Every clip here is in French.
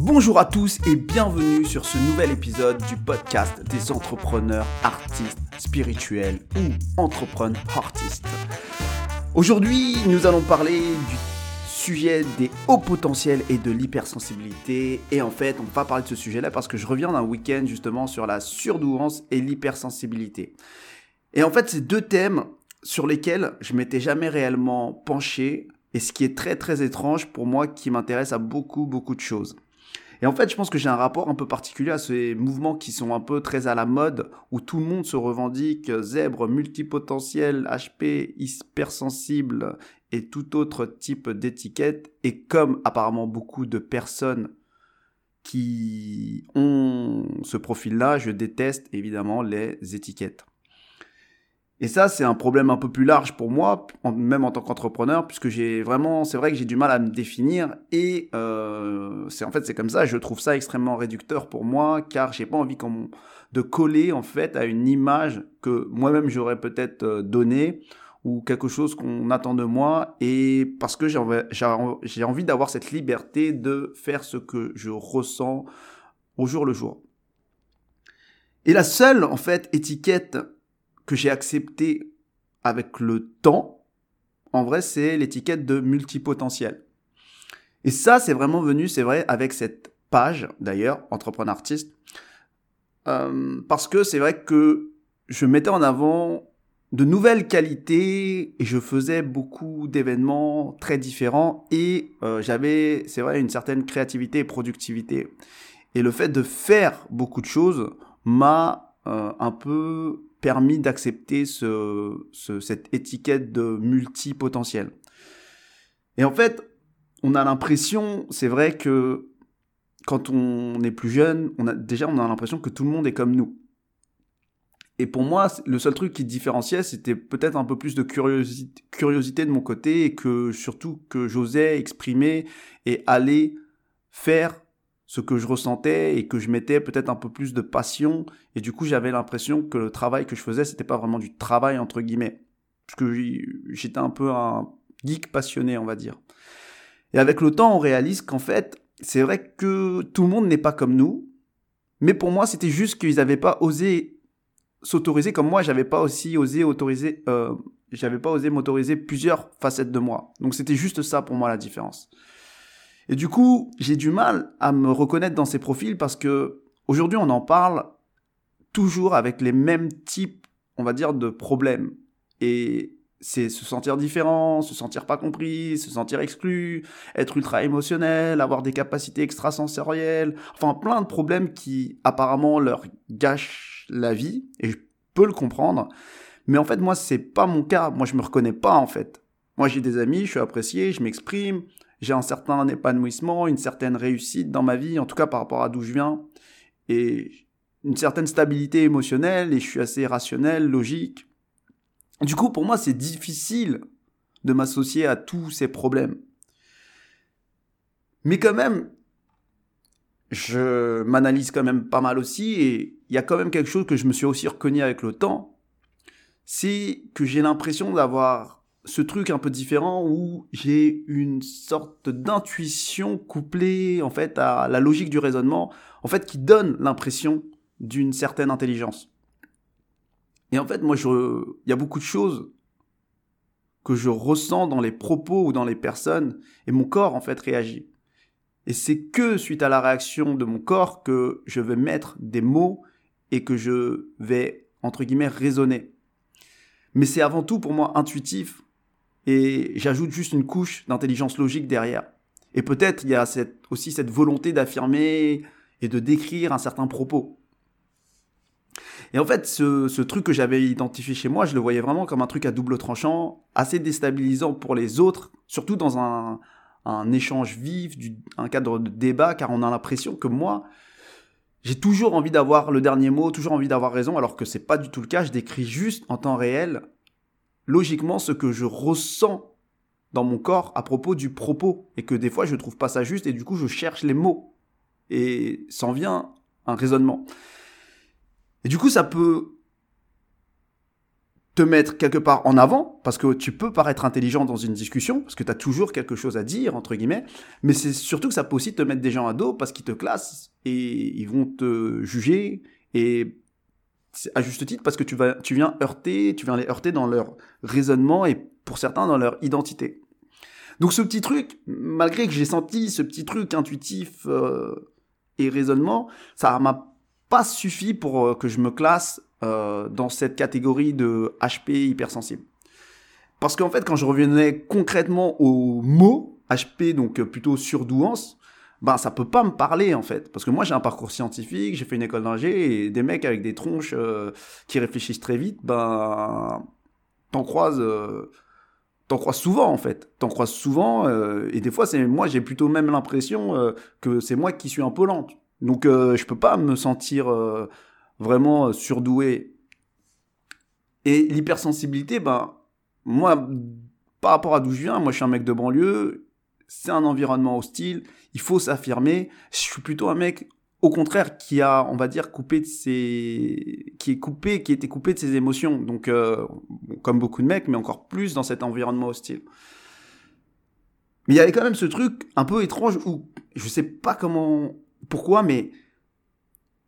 Bonjour à tous et bienvenue sur ce nouvel épisode du podcast des entrepreneurs artistes spirituels ou entrepreneurs artistes. Aujourd'hui, nous allons parler du sujet des hauts potentiels et de l'hypersensibilité. Et en fait, on va parler de ce sujet-là parce que je reviens d'un week-end justement sur la surdouance et l'hypersensibilité. Et en fait, c'est deux thèmes sur lesquels je m'étais jamais réellement penché et ce qui est très très étrange pour moi qui m'intéresse à beaucoup beaucoup de choses. Et en fait, je pense que j'ai un rapport un peu particulier à ces mouvements qui sont un peu très à la mode, où tout le monde se revendique zèbre, multipotentiel, HP, hypersensible et tout autre type d'étiquette. Et comme apparemment beaucoup de personnes qui ont ce profil-là, je déteste évidemment les étiquettes. Et ça, c'est un problème un peu plus large pour moi, même en tant qu'entrepreneur, puisque j'ai vraiment, c'est vrai que j'ai du mal à me définir, et euh, c'est en fait c'est comme ça. Je trouve ça extrêmement réducteur pour moi, car j'ai pas envie de coller en fait à une image que moi-même j'aurais peut-être euh, donnée ou quelque chose qu'on attend de moi, et parce que j'ai envie, j'ai envie d'avoir cette liberté de faire ce que je ressens au jour le jour. Et la seule en fait étiquette que j'ai accepté avec le temps, en vrai, c'est l'étiquette de multipotentiel. Et ça, c'est vraiment venu, c'est vrai, avec cette page, d'ailleurs, Entrepreneur Artiste, euh, parce que c'est vrai que je mettais en avant de nouvelles qualités et je faisais beaucoup d'événements très différents et euh, j'avais, c'est vrai, une certaine créativité et productivité. Et le fait de faire beaucoup de choses m'a euh, un peu permis d'accepter ce, cette étiquette de multipotentiel. Et en fait, on a l'impression, c'est vrai que quand on est plus jeune, on a, déjà on a l'impression que tout le monde est comme nous. Et pour moi, le seul truc qui différenciait, c'était peut-être un peu plus de curiosité, curiosité de mon côté et que surtout que j'osais exprimer et aller faire ce que je ressentais et que je mettais peut-être un peu plus de passion. Et du coup j'avais l'impression que le travail que je faisais c'était pas vraiment du travail entre guillemets. Parce que j'étais un peu un geek passionné on va dire. Et avec le temps on réalise qu'en fait c'est vrai que tout le monde n'est pas comme nous. Mais pour moi c'était juste qu'ils n'avaient pas osé s'autoriser comme moi j'avais pas aussi osé autoriser euh, j'avais pas osé m'autoriser plusieurs facettes de moi. Donc c'était juste ça pour moi la différence et du coup, j'ai du mal à me reconnaître dans ces profils parce que aujourd'hui, on en parle toujours avec les mêmes types, on va dire, de problèmes. Et c'est se sentir différent, se sentir pas compris, se sentir exclu, être ultra émotionnel, avoir des capacités extrasensorielles, enfin plein de problèmes qui apparemment leur gâchent la vie et je peux le comprendre. Mais en fait, moi, c'est pas mon cas. Moi, je me reconnais pas en fait. Moi, j'ai des amis, je suis apprécié, je m'exprime, j'ai un certain épanouissement, une certaine réussite dans ma vie, en tout cas par rapport à d'où je viens, et une certaine stabilité émotionnelle, et je suis assez rationnel, logique. Du coup, pour moi, c'est difficile de m'associer à tous ces problèmes. Mais quand même, je m'analyse quand même pas mal aussi, et il y a quand même quelque chose que je me suis aussi reconnu avec le temps, c'est que j'ai l'impression d'avoir ce truc un peu différent où j'ai une sorte d'intuition couplée en fait à la logique du raisonnement, en fait qui donne l'impression d'une certaine intelligence. Et en fait, moi, je, il y a beaucoup de choses que je ressens dans les propos ou dans les personnes, et mon corps en fait réagit. Et c'est que suite à la réaction de mon corps que je vais mettre des mots et que je vais entre guillemets raisonner. Mais c'est avant tout pour moi intuitif et j'ajoute juste une couche d'intelligence logique derrière. Et peut-être il y a aussi cette volonté d'affirmer et de décrire un certain propos. Et en fait, ce, truc que j'avais identifié chez moi, je le voyais vraiment comme un truc à double tranchant, assez déstabilisant pour les autres, surtout dans un, échange vif, un cadre de débat, car on a l'impression que moi, j'ai toujours envie d'avoir le dernier mot, toujours envie d'avoir raison, alors que c'est pas du tout le cas. Je décris juste en temps réel logiquement ce que je ressens dans mon corps à propos du propos et que des fois je trouve pas ça juste et du coup je cherche les mots et s'en vient un raisonnement. Et du coup ça peut te mettre quelque part en avant, parce que tu peux paraître intelligent dans une discussion, parce que tu as toujours quelque chose à dire, entre guillemets, mais c'est surtout que ça peut aussi te mettre des gens à dos, parce qu'ils te classent, et ils vont te juger, et à juste titre, parce que tu, vas, tu viens heurter, tu viens les heurter dans leur raisonnement, et pour certains, dans leur identité. Donc ce petit truc, malgré que j'ai senti ce petit truc intuitif euh, et raisonnement, ça m'a pas suffi pour euh, que je me classe euh, dans cette catégorie de HP hypersensible. Parce qu'en fait, quand je revenais concrètement au mot HP, donc plutôt surdouance, ben ça peut pas me parler en fait. Parce que moi j'ai un parcours scientifique, j'ai fait une école d'ingé, et des mecs avec des tronches euh, qui réfléchissent très vite, ben t'en croises... t'en croises souvent en fait. T'en croises souvent et des fois c'est moi j'ai plutôt même l'impression que c'est moi qui suis un peu lent. Donc je peux pas me sentir vraiment euh, surdoué. Et l'hypersensibilité, ben, moi, par rapport à d'où je viens, moi je suis un mec de banlieue, c'est un environnement hostile, il faut s'affirmer. Je suis plutôt un mec, au contraire, qui a, on va dire, coupé de ses, qui est coupé, qui était coupé de ses émotions. Donc, euh, comme beaucoup de mecs, mais encore plus dans cet environnement hostile. Mais il y avait quand même ce truc un peu étrange où je sais pas comment, pourquoi, mais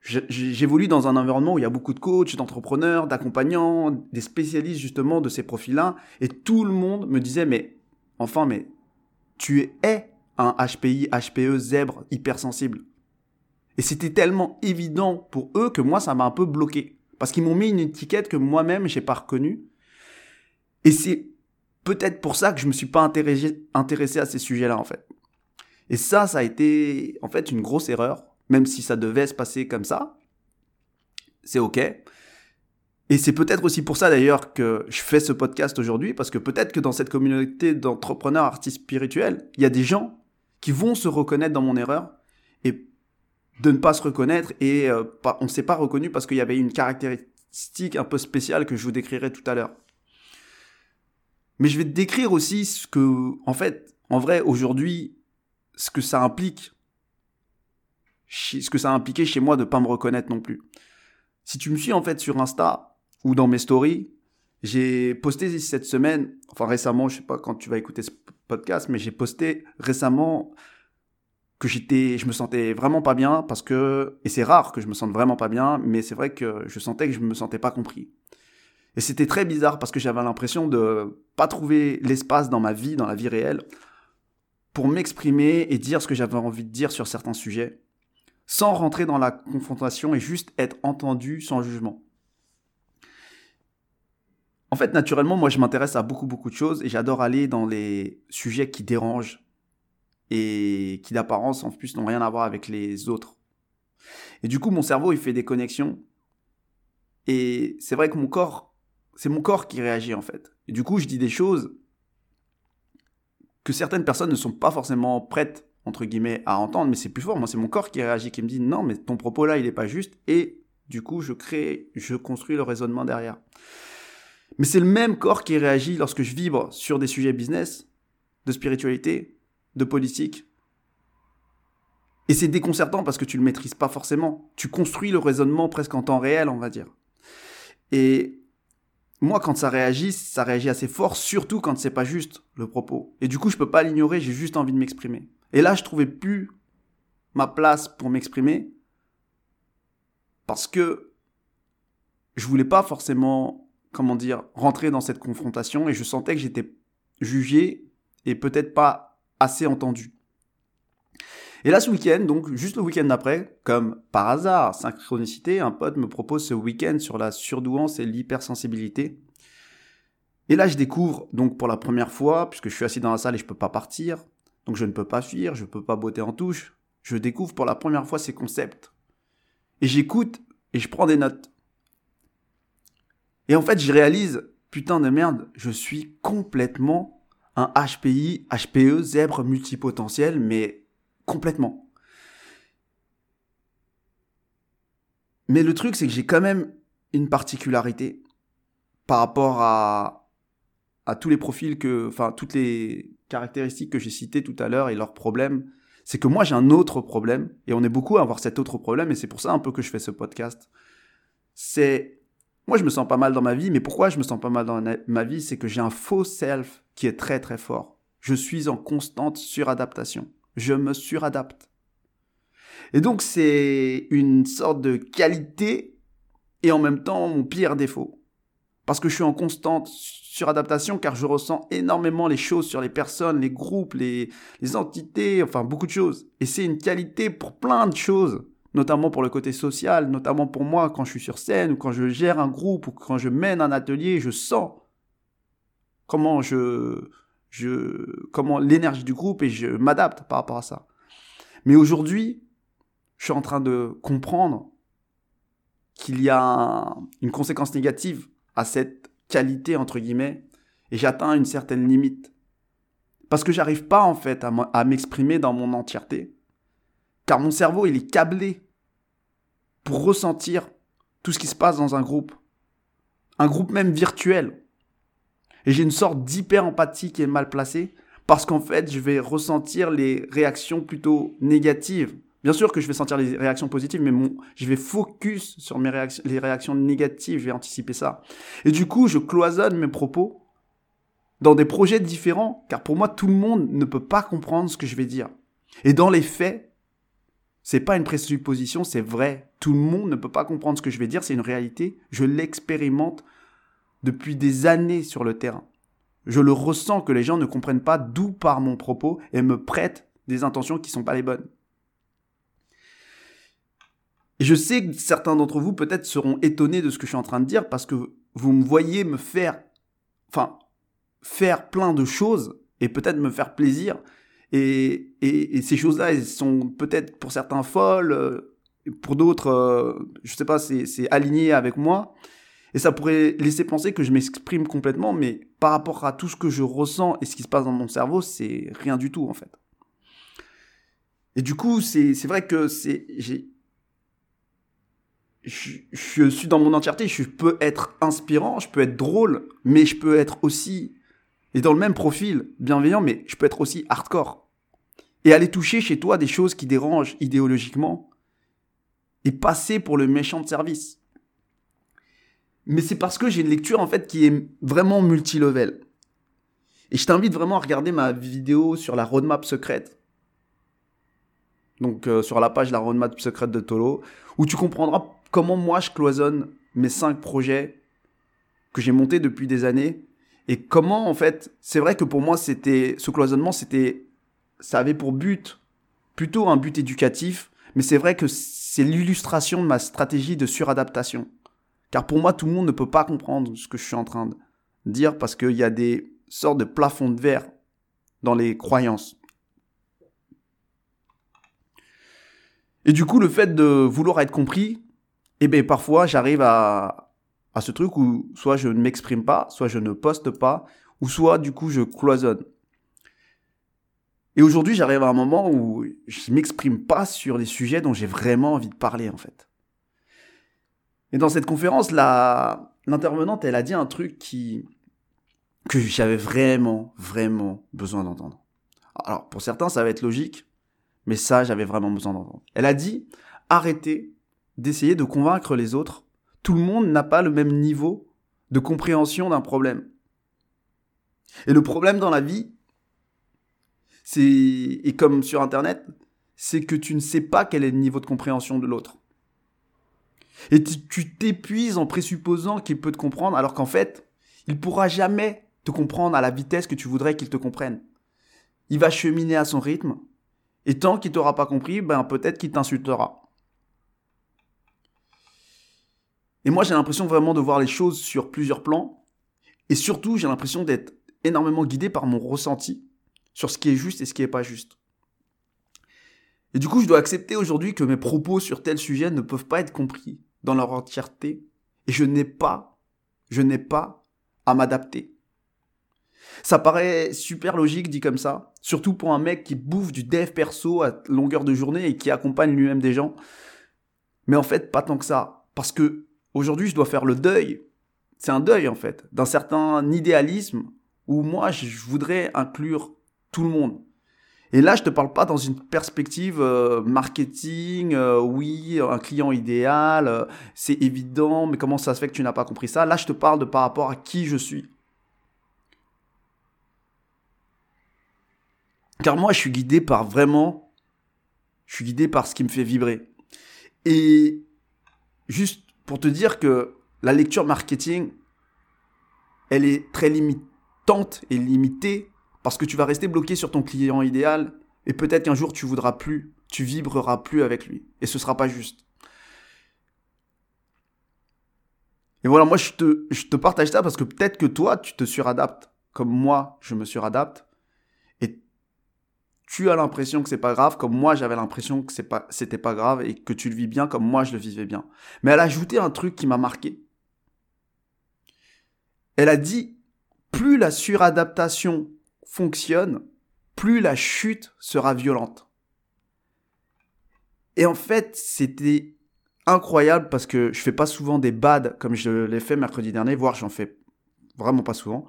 J'évolue dans un environnement où il y a beaucoup de coachs, d'entrepreneurs, d'accompagnants, des spécialistes justement de ces profils-là, et tout le monde me disait mais enfin mais tu es un HPI, HPE, zèbre, hypersensible. Et c'était tellement évident pour eux que moi ça m'a un peu bloqué parce qu'ils m'ont mis une étiquette que moi-même j'ai pas reconnue. Et c'est peut-être pour ça que je me suis pas intéressé, à ces sujets-là en fait. Et ça, ça a été en fait une grosse erreur même si ça devait se passer comme ça, c'est ok. Et c'est peut-être aussi pour ça d'ailleurs que je fais ce podcast aujourd'hui, parce que peut-être que dans cette communauté d'entrepreneurs artistes spirituels, il y a des gens qui vont se reconnaître dans mon erreur et de ne pas se reconnaître et euh, on ne s'est pas reconnu parce qu'il y avait une caractéristique un peu spéciale que je vous décrirai tout à l'heure. Mais je vais te décrire aussi ce que, en fait, en vrai, aujourd'hui, ce que ça implique ce que ça a impliqué chez moi de pas me reconnaître non plus. Si tu me suis en fait sur Insta ou dans mes stories, j'ai posté cette semaine, enfin récemment, je sais pas quand tu vas écouter ce podcast, mais j'ai posté récemment que j'étais, je me sentais vraiment pas bien parce que, et c'est rare que je me sente vraiment pas bien, mais c'est vrai que je sentais que je me sentais pas compris. Et c'était très bizarre parce que j'avais l'impression de pas trouver l'espace dans ma vie, dans la vie réelle, pour m'exprimer et dire ce que j'avais envie de dire sur certains sujets sans rentrer dans la confrontation et juste être entendu sans jugement. En fait, naturellement, moi, je m'intéresse à beaucoup, beaucoup de choses et j'adore aller dans les sujets qui dérangent et qui d'apparence, en plus, n'ont rien à voir avec les autres. Et du coup, mon cerveau, il fait des connexions. Et c'est vrai que mon corps, c'est mon corps qui réagit, en fait. Et du coup, je dis des choses que certaines personnes ne sont pas forcément prêtes entre guillemets, à entendre, mais c'est plus fort. Moi, c'est mon corps qui réagit, qui me dit non, mais ton propos là, il n'est pas juste. Et du coup, je crée, je construis le raisonnement derrière. Mais c'est le même corps qui réagit lorsque je vibre sur des sujets business, de spiritualité, de politique. Et c'est déconcertant parce que tu le maîtrises pas forcément. Tu construis le raisonnement presque en temps réel, on va dire. Et moi, quand ça réagit, ça réagit assez fort, surtout quand c'est pas juste le propos. Et du coup, je peux pas l'ignorer, j'ai juste envie de m'exprimer. Et là, je trouvais plus ma place pour m'exprimer parce que je voulais pas forcément, comment dire, rentrer dans cette confrontation et je sentais que j'étais jugé et peut-être pas assez entendu. Et là, ce week-end, donc juste le week-end d'après, comme par hasard, synchronicité, un pote me propose ce week-end sur la surdouance et l'hypersensibilité. Et là, je découvre, donc pour la première fois, puisque je suis assis dans la salle et je peux pas partir, donc je ne peux pas fuir, je ne peux pas botter en touche. Je découvre pour la première fois ces concepts. Et j'écoute et je prends des notes. Et en fait, je réalise, putain de merde, je suis complètement un HPI, HPE, zèbre multipotentiel, mais complètement. Mais le truc, c'est que j'ai quand même une particularité par rapport à, à tous les profils que, enfin, toutes les caractéristiques que j'ai citées tout à l'heure et leurs problèmes, c'est que moi j'ai un autre problème, et on est beaucoup à avoir cet autre problème, et c'est pour ça un peu que je fais ce podcast. C'est, Moi, je me sens pas mal dans ma vie, mais pourquoi je me sens pas mal dans ma vie C'est que j'ai un faux self qui est très très fort. Je suis en constante suradaptation. Je me suradapte. Et donc, c'est une sorte de qualité et en même temps mon pire défaut. Parce que je suis en constante suradaptation car je ressens énormément les choses sur les personnes, les groupes, les, les entités, enfin beaucoup de choses. Et c'est une qualité pour plein de choses notamment pour le côté social, notamment pour moi quand je suis sur scène ou quand je gère un groupe ou quand je mène un atelier, je sens comment je, je comment l'énergie du groupe et je m'adapte par rapport à ça. Mais aujourd'hui, je suis en train de comprendre qu'il y a une conséquence négative à cette qualité entre guillemets et j'atteins une certaine limite parce que j'arrive pas en fait à m'exprimer dans mon entièreté car mon cerveau, il est câblé pour ressentir tout ce qui se passe dans un groupe. Un groupe même virtuel. Et j'ai une sorte d'hyper-empathie qui est mal placée parce qu'en fait, je vais ressentir les réactions plutôt négatives. Bien sûr que je vais sentir les réactions positives, mais je vais focus sur les réactions négatives, je vais anticiper ça. Et du coup, je cloisonne mes propos dans des projets différents, car pour moi, tout le monde ne peut pas comprendre ce que je vais dire. Et dans les faits, c'est pas une présupposition, c'est vrai. Tout le monde ne peut pas comprendre ce que je vais dire, c'est une réalité. Je l'expérimente depuis des années sur le terrain. Je le ressens que les gens ne comprennent pas d'où part mon propos et me prêtent des intentions qui sont pas les bonnes. Et je sais que certains d'entre vous peut-être seront étonnés de ce que je suis en train de dire parce que vous me voyez me faire, enfin, faire plein de choses et peut-être me faire plaisir et, ces choses-là, elles sont peut-être pour certains folles, euh, pour d'autres, euh, je sais pas, c'est aligné avec moi. Et ça pourrait laisser penser que je m'exprime complètement, mais par rapport à tout ce que je ressens et ce qui se passe dans mon cerveau, c'est rien du tout en fait. Et du coup, c'est vrai que c'est je, suis dans mon entièreté, je peux être inspirant, je peux être drôle, mais je peux être aussi et dans le même profil, bienveillant, mais je peux être aussi hardcore. Et aller toucher chez toi des choses qui dérangent idéologiquement et passer pour le méchant de service. Mais c'est parce que j'ai une lecture en fait qui est vraiment multilevel. Et je t'invite vraiment à regarder ma vidéo sur la roadmap secrète. Donc euh, sur la page la roadmap secrète de Tolo, où tu comprendras comment moi je cloisonne mes cinq projets que j'ai montés depuis des années et comment, en fait, c'est vrai que pour moi, c'était, ce cloisonnement, c'était, ça avait pour but, plutôt un but éducatif, mais c'est vrai que c'est l'illustration de ma stratégie de suradaptation. Car pour moi, tout le monde ne peut pas comprendre ce que je suis en train de dire parce qu'il y a des sortes de plafonds de verre dans les croyances. Et du coup, le fait de vouloir être compris, eh bien, parfois, j'arrive à, à ce truc où soit je ne m'exprime pas, soit je ne poste pas, ou soit du coup je cloisonne. Et aujourd'hui, j'arrive à un moment où je m'exprime pas sur les sujets dont j'ai vraiment envie de parler en fait. Et dans cette conférence, l'intervenante, elle a dit un truc qui que j'avais vraiment vraiment besoin d'entendre. Alors pour certains, ça va être logique, mais ça, j'avais vraiment besoin d'entendre. Elle a dit arrêtez d'essayer de convaincre les autres tout le monde n'a pas le même niveau de compréhension d'un problème. Et le problème dans la vie, c'est, et comme sur Internet, c'est que tu ne sais pas quel est le niveau de compréhension de l'autre. Et tu t'épuises en présupposant qu'il peut te comprendre, alors qu'en fait, il pourra jamais te comprendre à la vitesse que tu voudrais qu'il te comprenne. Il va cheminer à son rythme, et tant qu'il t'aura pas compris, ben peut-être qu'il t'insultera. Et moi, j'ai l'impression vraiment de voir les choses sur plusieurs plans. Et surtout, j'ai l'impression d'être énormément guidé par mon ressenti sur ce qui est juste et ce qui n'est pas juste. Et du coup, je dois accepter aujourd'hui que mes propos sur tel sujet ne peuvent pas être compris dans leur entièreté. Et je n'ai pas, je n'ai pas à m'adapter. Ça paraît super logique dit comme ça, surtout pour un mec qui bouffe du dev perso à longueur de journée et qui accompagne lui-même des gens. Mais en fait, pas tant que ça. Parce que Aujourd'hui, je dois faire le deuil. C'est un deuil, en fait, d'un certain idéalisme où moi, je voudrais inclure tout le monde. Et là, je te parle pas dans une perspective euh, marketing, euh, oui, un client idéal, euh, c'est évident, mais comment ça se fait que tu n'as pas compris ça? Là, je te parle de par rapport à qui je suis. Car moi, je suis guidé par vraiment, je suis guidé par ce qui me fait vibrer. Et juste pour te dire que la lecture marketing, elle est très limitante et limitée parce que tu vas rester bloqué sur ton client idéal et peut-être qu'un jour tu voudras plus, tu vibreras plus avec lui et ce sera pas juste. Et voilà, moi je te, je te partage ça parce que peut-être que toi tu te suradaptes comme moi je me suradapte tu as l'impression que c'est pas grave comme moi j'avais l'impression que c'était pas grave et que tu le vis bien comme moi je le vivais bien. Mais elle a ajouté un truc qui m'a marqué. Elle a dit plus la suradaptation fonctionne, plus la chute sera violente. Et en fait, c'était incroyable parce que je fais pas souvent des bads comme je l'ai fait mercredi dernier, voire j'en fais vraiment pas souvent.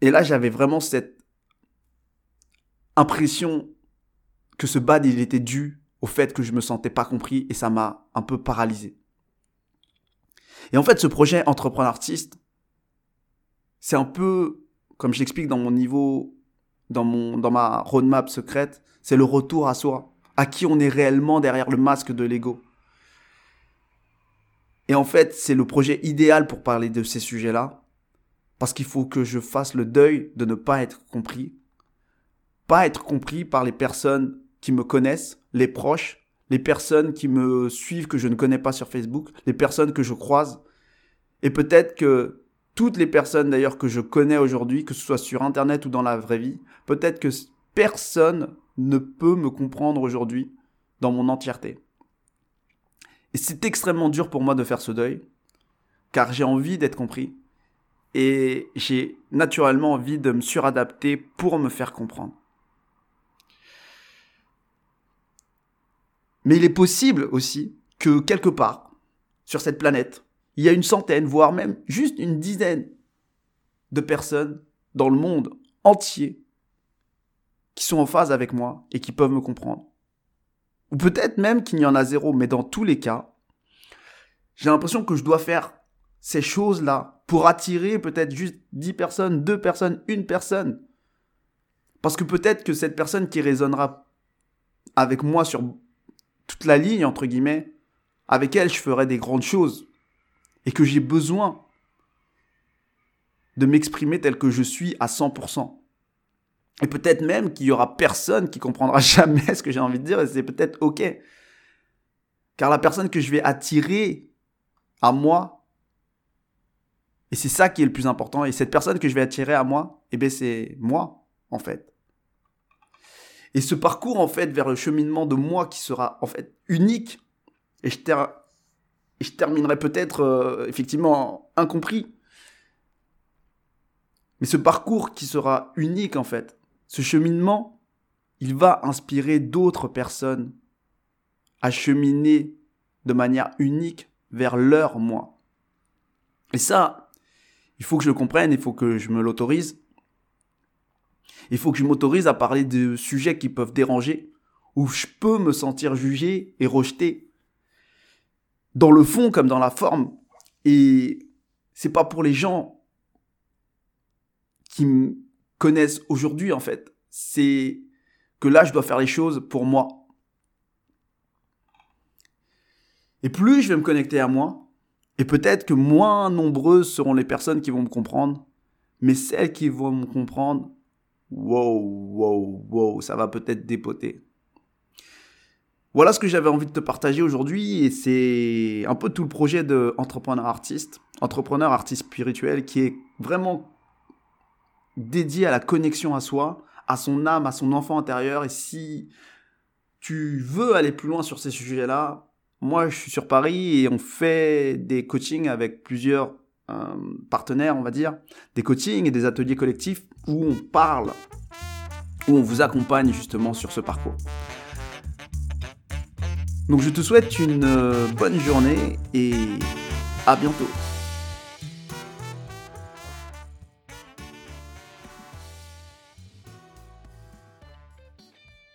Et là, j'avais vraiment cette impression que ce bad, il était dû au fait que je me sentais pas compris et ça m'a un peu paralysé. Et en fait, ce projet entrepreneur artiste, c'est un peu, comme j'explique dans mon niveau, dans, mon, dans ma roadmap secrète, c'est le retour à soi, à qui on est réellement derrière le masque de l'ego. Et en fait, c'est le projet idéal pour parler de ces sujets-là, parce qu'il faut que je fasse le deuil de ne pas être compris, pas être compris par les personnes qui me connaissent, les proches, les personnes qui me suivent que je ne connais pas sur Facebook, les personnes que je croise, et peut-être que toutes les personnes d'ailleurs que je connais aujourd'hui, que ce soit sur Internet ou dans la vraie vie, peut-être que personne ne peut me comprendre aujourd'hui dans mon entièreté. Et c'est extrêmement dur pour moi de faire ce deuil, car j'ai envie d'être compris, et j'ai naturellement envie de me suradapter pour me faire comprendre. Mais il est possible aussi que quelque part, sur cette planète, il y a une centaine, voire même juste une dizaine de personnes dans le monde entier qui sont en phase avec moi et qui peuvent me comprendre. Ou peut-être même qu'il n'y en a zéro, mais dans tous les cas, j'ai l'impression que je dois faire ces choses-là pour attirer peut-être juste 10 personnes, 2 personnes, une personne. Parce que peut-être que cette personne qui résonnera avec moi sur toute la ligne, entre guillemets, avec elle, je ferai des grandes choses et que j'ai besoin de m'exprimer tel que je suis à 100%. Et peut-être même qu'il y aura personne qui comprendra jamais ce que j'ai envie de dire et c'est peut-être ok. Car la personne que je vais attirer à moi, et c'est ça qui est le plus important, et cette personne que je vais attirer à moi, eh bien c'est moi, en fait. Et ce parcours, en fait, vers le cheminement de moi qui sera, en fait, unique, et je, je terminerai peut-être euh, effectivement incompris. Mais ce parcours qui sera unique en fait, ce cheminement, il va inspirer d'autres personnes à cheminer de manière unique vers leur moi. Et ça, il faut que je le comprenne, il faut que je me l'autorise. Il faut que je m'autorise à parler de sujets qui peuvent déranger, où je peux me sentir jugé et rejeté dans le fond comme dans la forme. Et c'est pas pour les gens qui me connaissent aujourd'hui, en fait. C'est que là, je dois faire les choses pour moi. Et plus je vais me connecter à moi, et peut-être que moins nombreuses seront les personnes qui vont me comprendre, mais celles qui vont me comprendre, wow, wow, wow, ça va peut-être dépoter. Voilà ce que j'avais envie de te partager aujourd'hui et c'est un peu tout le projet de entrepreneur artiste, entrepreneur artiste spirituel qui est vraiment dédié à la connexion à soi, à son âme, à son enfant intérieur et si tu veux aller plus loin sur ces sujets-là, moi je suis sur Paris et on fait des coachings avec plusieurs partenaires, on va dire, des coachings et des ateliers collectifs où on parle, où on vous accompagne justement sur ce parcours. Donc je te souhaite une euh, bonne journée et à bientôt.